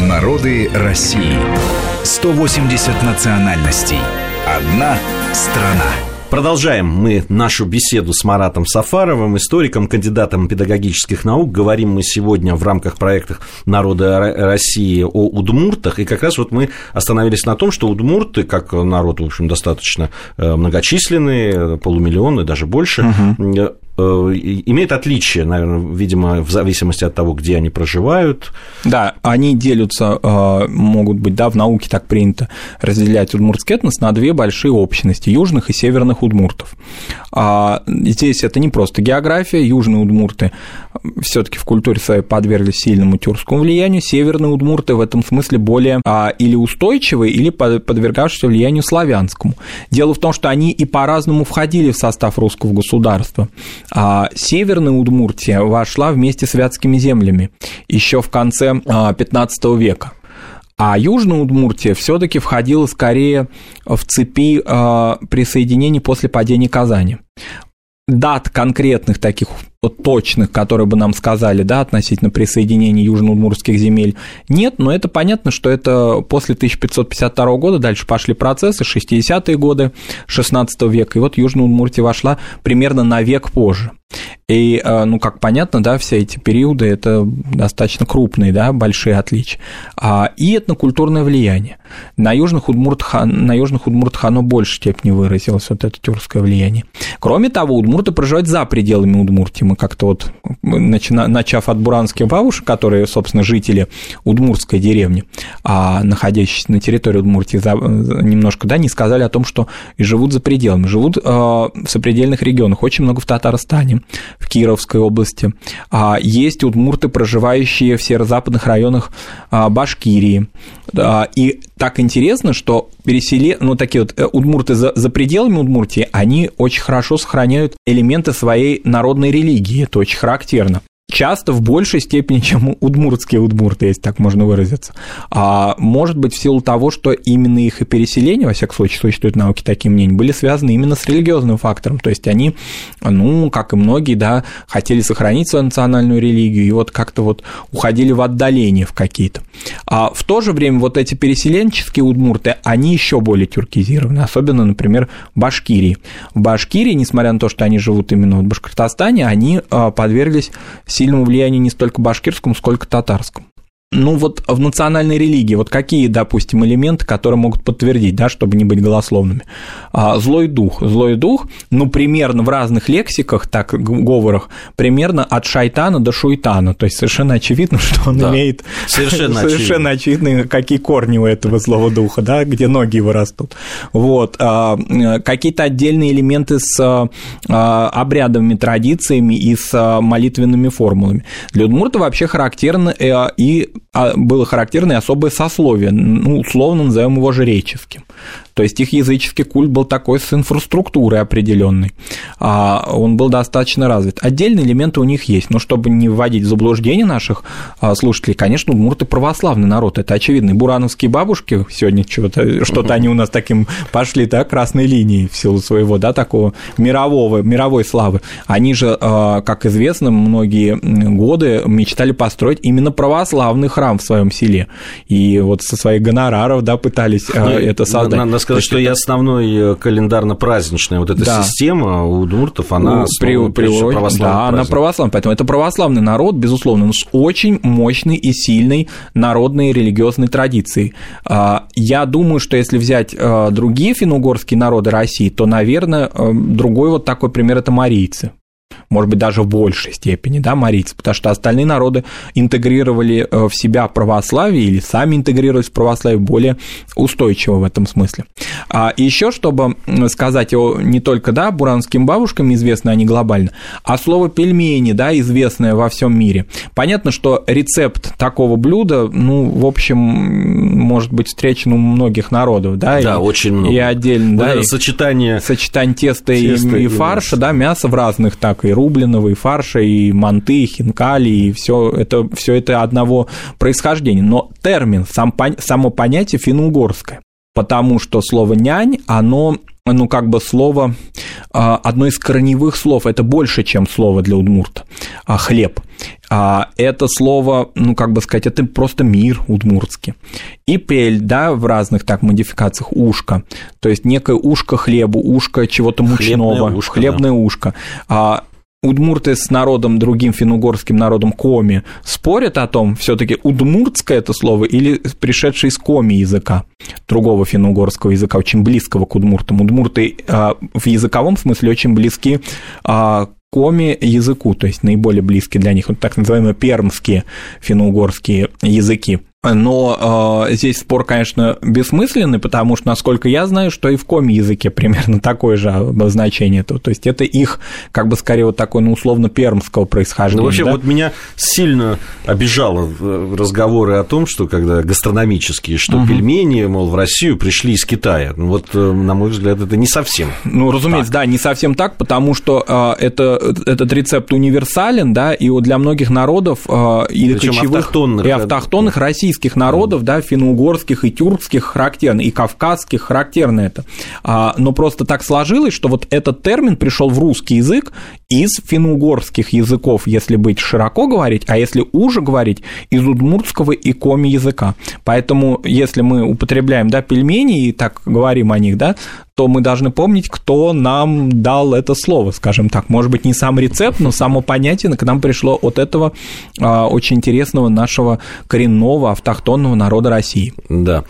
Народы России. 180 национальностей. Одна страна. Продолжаем мы нашу беседу с Маратом Сафаровым, историком, кандидатом педагогических наук. Говорим мы сегодня в рамках проекта «Народа России» о удмуртах. И как раз вот мы остановились на том, что удмурты, как народ, в общем, достаточно э, многочисленный, полумиллионный, даже больше, угу имеет отличие, наверное, видимо, в зависимости от того, где они проживают. Да, они делятся, э, могут быть, да, в науке так принято разделять удмуртский этнос на две большие общности – южных и северных удмуртов. А здесь это не просто география, южные удмурты все таки в культуре своей подверглись сильному тюркскому влиянию, северные удмурты в этом смысле более а, или устойчивые, или подвергавшиеся влиянию славянскому. Дело в том, что они и по-разному входили в состав русского государства. А Северная Удмуртия вошла вместе с вятскими землями еще в конце 15 а, века. А Южная Удмуртия все-таки входила скорее в цепи э, присоединений после падения Казани. Дат конкретных таких точных, которые бы нам сказали, да, относительно присоединения южноудмуртских земель, нет, но это понятно, что это после 1552 года, дальше пошли процессы, 60-е годы 16 века, и вот Южная Удмуртия вошла примерно на век позже. И, э, ну, как понятно, да, все эти периоды – это достаточно крупные, да, большие отличия. А, и этнокультурное влияние. На южных удмуртах, на южных удмуртах оно больше степени выразилось, вот это тюркское влияние. Кроме того, удмурты проживают за пределами Удмуртии. Мы как-то вот, начав от буранских бабушек, которые, собственно, жители удмуртской деревни, а находящиеся на территории Удмуртии, немножко, да, не сказали о том, что и живут за пределами. Живут э, в сопредельных регионах, очень много в Татарстане, в Кировской области. А есть удмурты, проживающие в северо-западных районах а, Башкирии. И так интересно, что пересели, ну, такие вот э, удмурты за, за пределами Удмуртии, они очень хорошо сохраняют элементы своей народной религии. Это очень характерно часто в большей степени, чем удмуртские удмурты, если так можно выразиться. А может быть, в силу того, что именно их и переселение, во всяком случае, существуют науки такие мнения, были связаны именно с религиозным фактором. То есть они, ну, как и многие, да, хотели сохранить свою национальную религию и вот как-то вот уходили в отдаление в какие-то. А в то же время вот эти переселенческие удмурты, они еще более тюркизированы, особенно, например, в Башкирии. В Башкирии, несмотря на то, что они живут именно в Башкортостане, они а, подверглись сильному влиянию не столько башкирскому, сколько татарскому ну вот в национальной религии, вот какие, допустим, элементы, которые могут подтвердить, да, чтобы не быть голословными. А, злой дух. Злой дух, ну, примерно в разных лексиках, так, говорах, примерно от шайтана до шуйтана. То есть совершенно очевидно, что он да. имеет совершенно, совершенно очевидно. очевидно, какие корни у этого злого духа, да, где ноги его растут. Вот. А, какие-то отдельные элементы с а, обрядовыми традициями и с молитвенными формулами. Для удмурта вообще характерно э, и было характерно и особое сословие, ну, условно назовем его жреческим. То есть их языческий культ был такой с инфраструктурой определенной. А он был достаточно развит. Отдельные элементы у них есть, но чтобы не вводить в заблуждение наших а, слушателей, конечно, удмурты православный народ, это очевидно. И бурановские бабушки сегодня что-то, что-то они у нас таким пошли, да, красной линией в силу своего, да, такого мирового, мировой славы. Они же, а, как известно, многие годы мечтали построить именно православный храм в своем селе. И вот со своих гонораров, да, пытались ну, это создать. Надо сказать, что и основной э, календарно-праздничная вот эта да. система у удмуртов, она при, при, православный Да, она православная, поэтому это православный народ, безусловно, но с очень мощной и сильной народной религиозной традицией. А, я думаю, что если взять э, другие финно-угорские народы России, то, наверное, э, другой вот такой пример – это марийцы может быть, даже в большей степени, да, марийцы, потому что остальные народы интегрировали э, в себя православие или сами интегрировались в православие более устойчиво в этом смысле. А еще, чтобы сказать о не только, да, буранским бабушкам известны они глобально, а слово пельмени, да, известное во всем мире. Понятно, что рецепт такого блюда, ну, в общем, может быть встречен у многих народов, да, да и, очень много. И отдельно, вот да, и сочетание, сочетание теста, теста и, и фарша, да, мясо в разных так и рубленого, и фарша, и манты, и хинкали, и все это, все это одного происхождения. Но термин, сам, само понятие финно-угорское, потому что слово «нянь», оно ну, как бы слово, а, одно из корневых слов, это больше, чем слово для удмурта, а, хлеб. А, это слово, ну, как бы сказать, это просто мир удмуртский. И пель, да, в разных так модификациях ушко, то есть некое ушко хлебу, ушко чего-то мучного, хлебное ушко. Хлебное да. ушко. Удмурты с народом, другим финугорским народом Коми спорят о том, все-таки удмуртское это слово или пришедшее из Коми языка, другого финугорского языка, очень близкого к удмуртам. Удмурты а, в языковом смысле очень близки а, коми языку, то есть наиболее близкие для них, вот так называемые пермские финно-угорские языки. Но э, здесь спор, конечно, бессмысленный, потому что, насколько я знаю, что и в коми языке примерно такое же обозначение. То, то есть это их, как бы скорее, вот такое, ну, условно, пермского происхождения. Ну, вообще, да? вот меня сильно обижало разговоры о том, что когда гастрономические, что угу. пельмени, мол, в Россию пришли из Китая. Ну, вот, э, на мой взгляд, это не совсем. Ну, разумеется, так. да, не совсем так, потому что э, это, этот рецепт универсален, да, и для многих народов э, и Причем кочевых, автохтонных, и автохтонных России российских народов, да, финно-угорских и тюркских характерно, и кавказских характерно это. А, но просто так сложилось, что вот этот термин пришел в русский язык из финно-угорских языков, если быть широко говорить, а если уже говорить, из удмуртского и коми языка. Поэтому, если мы употребляем, да, пельмени и так говорим о них, да, то мы должны помнить, кто нам дал это слово, скажем так. Может быть, не сам рецепт, но само понятие к нам пришло от этого а, очень интересного нашего коренного автохтонного народа России. Да.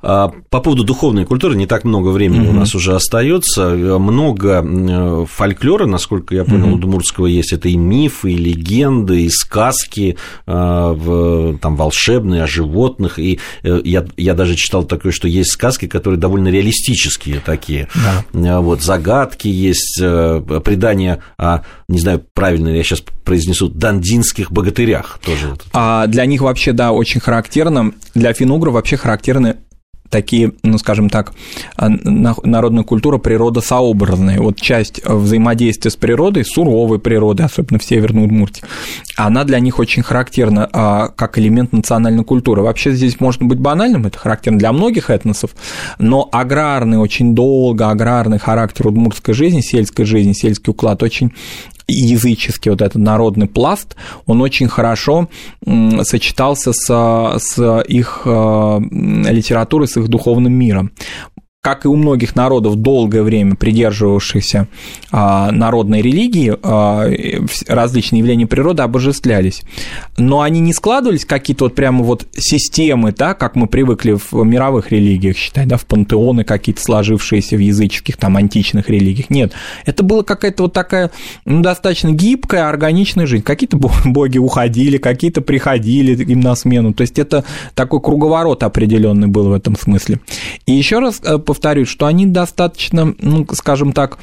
А, по поводу духовной культуры не так много времени mm-hmm. у нас уже остается. Много фольклора, насколько я понял, mm-hmm. у Удмуртского есть. Это и мифы, и легенды, и сказки, а, там, волшебные о животных. И э, я, я даже читал такое, что есть сказки, которые довольно реалистические такие такие. Да. Вот, загадки есть, э, предания о, не знаю, правильно ли я сейчас произнесу, дандинских богатырях тоже. А для них вообще, да, очень характерно, для финугров вообще характерны такие, ну, скажем так, а, народная культура природа сообразная. Вот часть взаимодействия с природой, суровой природы, особенно в Северной Удмуртии, она для них очень характерна а, как элемент национальной культуры. Вообще здесь можно быть банальным, это характерно для многих этносов, но аграрный, очень долго аграрный характер удмуртской жизни, сельской жизни, сельский уклад очень языческий вот этот народный пласт, он очень хорошо сочетался с, с их э, литературой, с их духовным миром как и у многих народов, долгое время придерживавшихся а, народной религии, а, различные явления природы обожествлялись. Но они не складывались какие-то вот прямо вот системы, да, как мы привыкли в мировых религиях считать, да, в пантеоны какие-то сложившиеся в языческих, там, античных религиях. Нет, это была какая-то вот такая ну, достаточно гибкая, органичная жизнь. Какие-то боги уходили, какие-то приходили им на смену. То есть это такой круговорот определенный был в этом смысле. И еще раз повторяю, повторюсь, что они достаточно, ну, скажем так,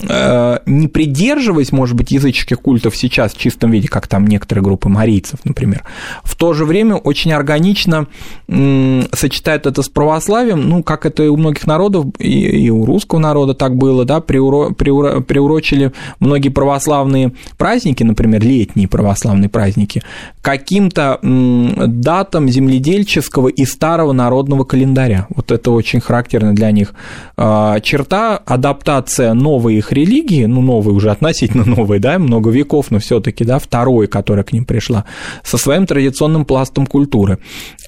не придерживаясь, может быть, языческих культов сейчас в чистом виде, как там некоторые группы марийцев, например, в то же время очень органично сочетают это с православием, ну, как это и у многих народов, и, у русского народа так было, да, приуро, приуро, приурочили многие православные праздники, например, летние православные праздники, каким-то датам земледельческого и старого народного календаря. Вот это очень характерно для них а, черта, адаптация новой их религии, ну, новой уже относительно новой, да, много веков, но все таки да, второй, которая к ним пришла, со своим традиционным пластом культуры.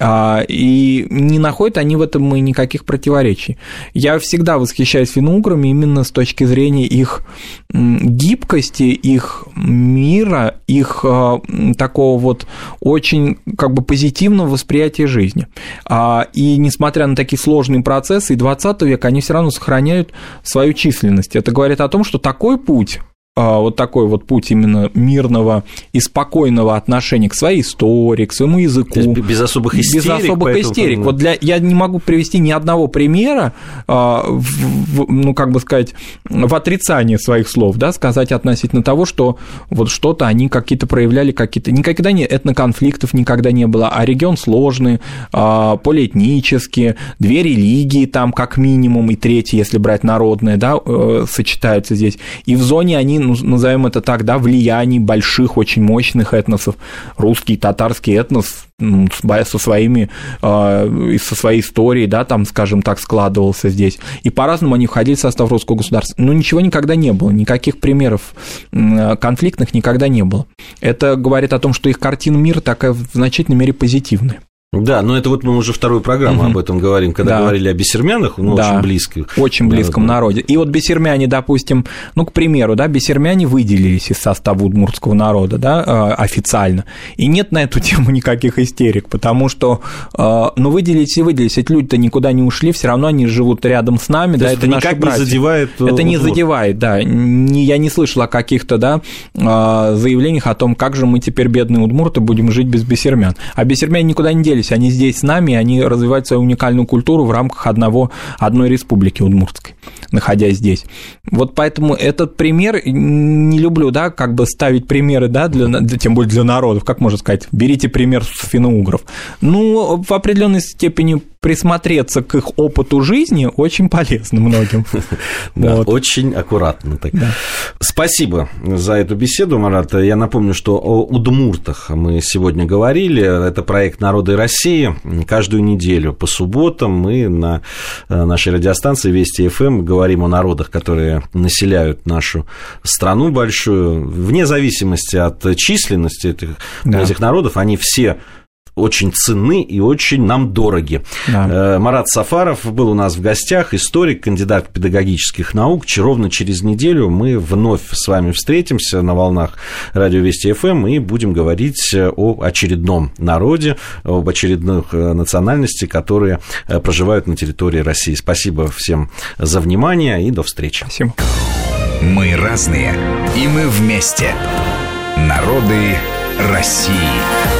А, и не находят они в этом и никаких противоречий. Я всегда восхищаюсь финуграми именно с точки зрения их гибкости, их мира, их а, такого вот очень как бы позитивного восприятия жизни. А, и несмотря на такие сложные процессы, и 20 век они все равно сохраняют свою численность. Это говорит о том, что такой путь вот такой вот путь именно мирного и спокойного отношения к своей истории, к своему языку. То есть без особых истерик. Без особых истерик. Вот для, я не могу привести ни одного примера, а, в, ну, как бы сказать, в отрицании своих слов, да, сказать относительно того, что вот что-то они какие-то проявляли, какие-то... Никогда не этноконфликтов никогда не было, а регион сложный, а, полиэтнический, две религии там как минимум, и третья, если брать народные, да, э, сочетаются здесь. И в зоне они ну, назовем это так, да, влияний больших, очень мощных этносов, русский, татарский этнос ну, со своими, э, со своей историей, да, там, скажем так, складывался здесь. И по-разному они входили в состав русского государства. Но ничего никогда не было, никаких примеров конфликтных никогда не было. Это говорит о том, что их картина мира такая в значительной мере позитивная. Да, но это вот мы уже вторую программу угу. об этом говорим, когда да. говорили о бессермянах, ну, да. очень близких. Очень близком народе. И вот бессермяне, допустим, ну, к примеру, да, бессермяне выделились из состава удмуртского народа, да, э, официально. И нет на эту тему никаких истерик, потому что, э, ну, выделились и выделились, эти люди-то никуда не ушли, все равно они живут рядом с нами, То да, это, никак не задевает э, Это не задевает, да. Не, я не слышал о каких-то, да, заявлениях о том, как же мы теперь, бедные удмурты, будем жить без бессермян. А бессермяне никуда не делись остались, они здесь с нами, они развивают свою уникальную культуру в рамках одного, одной республики Удмуртской, находясь здесь. Вот поэтому этот пример, не люблю, да, как бы ставить примеры, да, для, для, тем более для народов, как можно сказать, берите пример с финно-угров. Ну, в определенной степени присмотреться к их опыту жизни очень полезно многим. Да, вот. очень аккуратно. Так. Да. Спасибо за эту беседу, Марат. Я напомню, что о удмуртах мы сегодня говорили. Это проект «Народы России». Каждую неделю по субботам мы на э, нашей радиостанции Вести ФМ говорим о народах, которые населяют нашу страну большую. Вне зависимости от численности этих, да. этих народов, они все очень ценны и очень нам дороги. Да. Э, Марат Сафаров был у нас в гостях, историк, кандидат педагогических наук. Ровно через неделю мы вновь с вами встретимся на волнах радио Вести ФМ и будем говорить о очередном народе, об очередных э, национальностях, которые э, проживают на территории России. Спасибо всем за внимание и до встречи. Спасибо. Мы разные, и мы вместе. Народы России.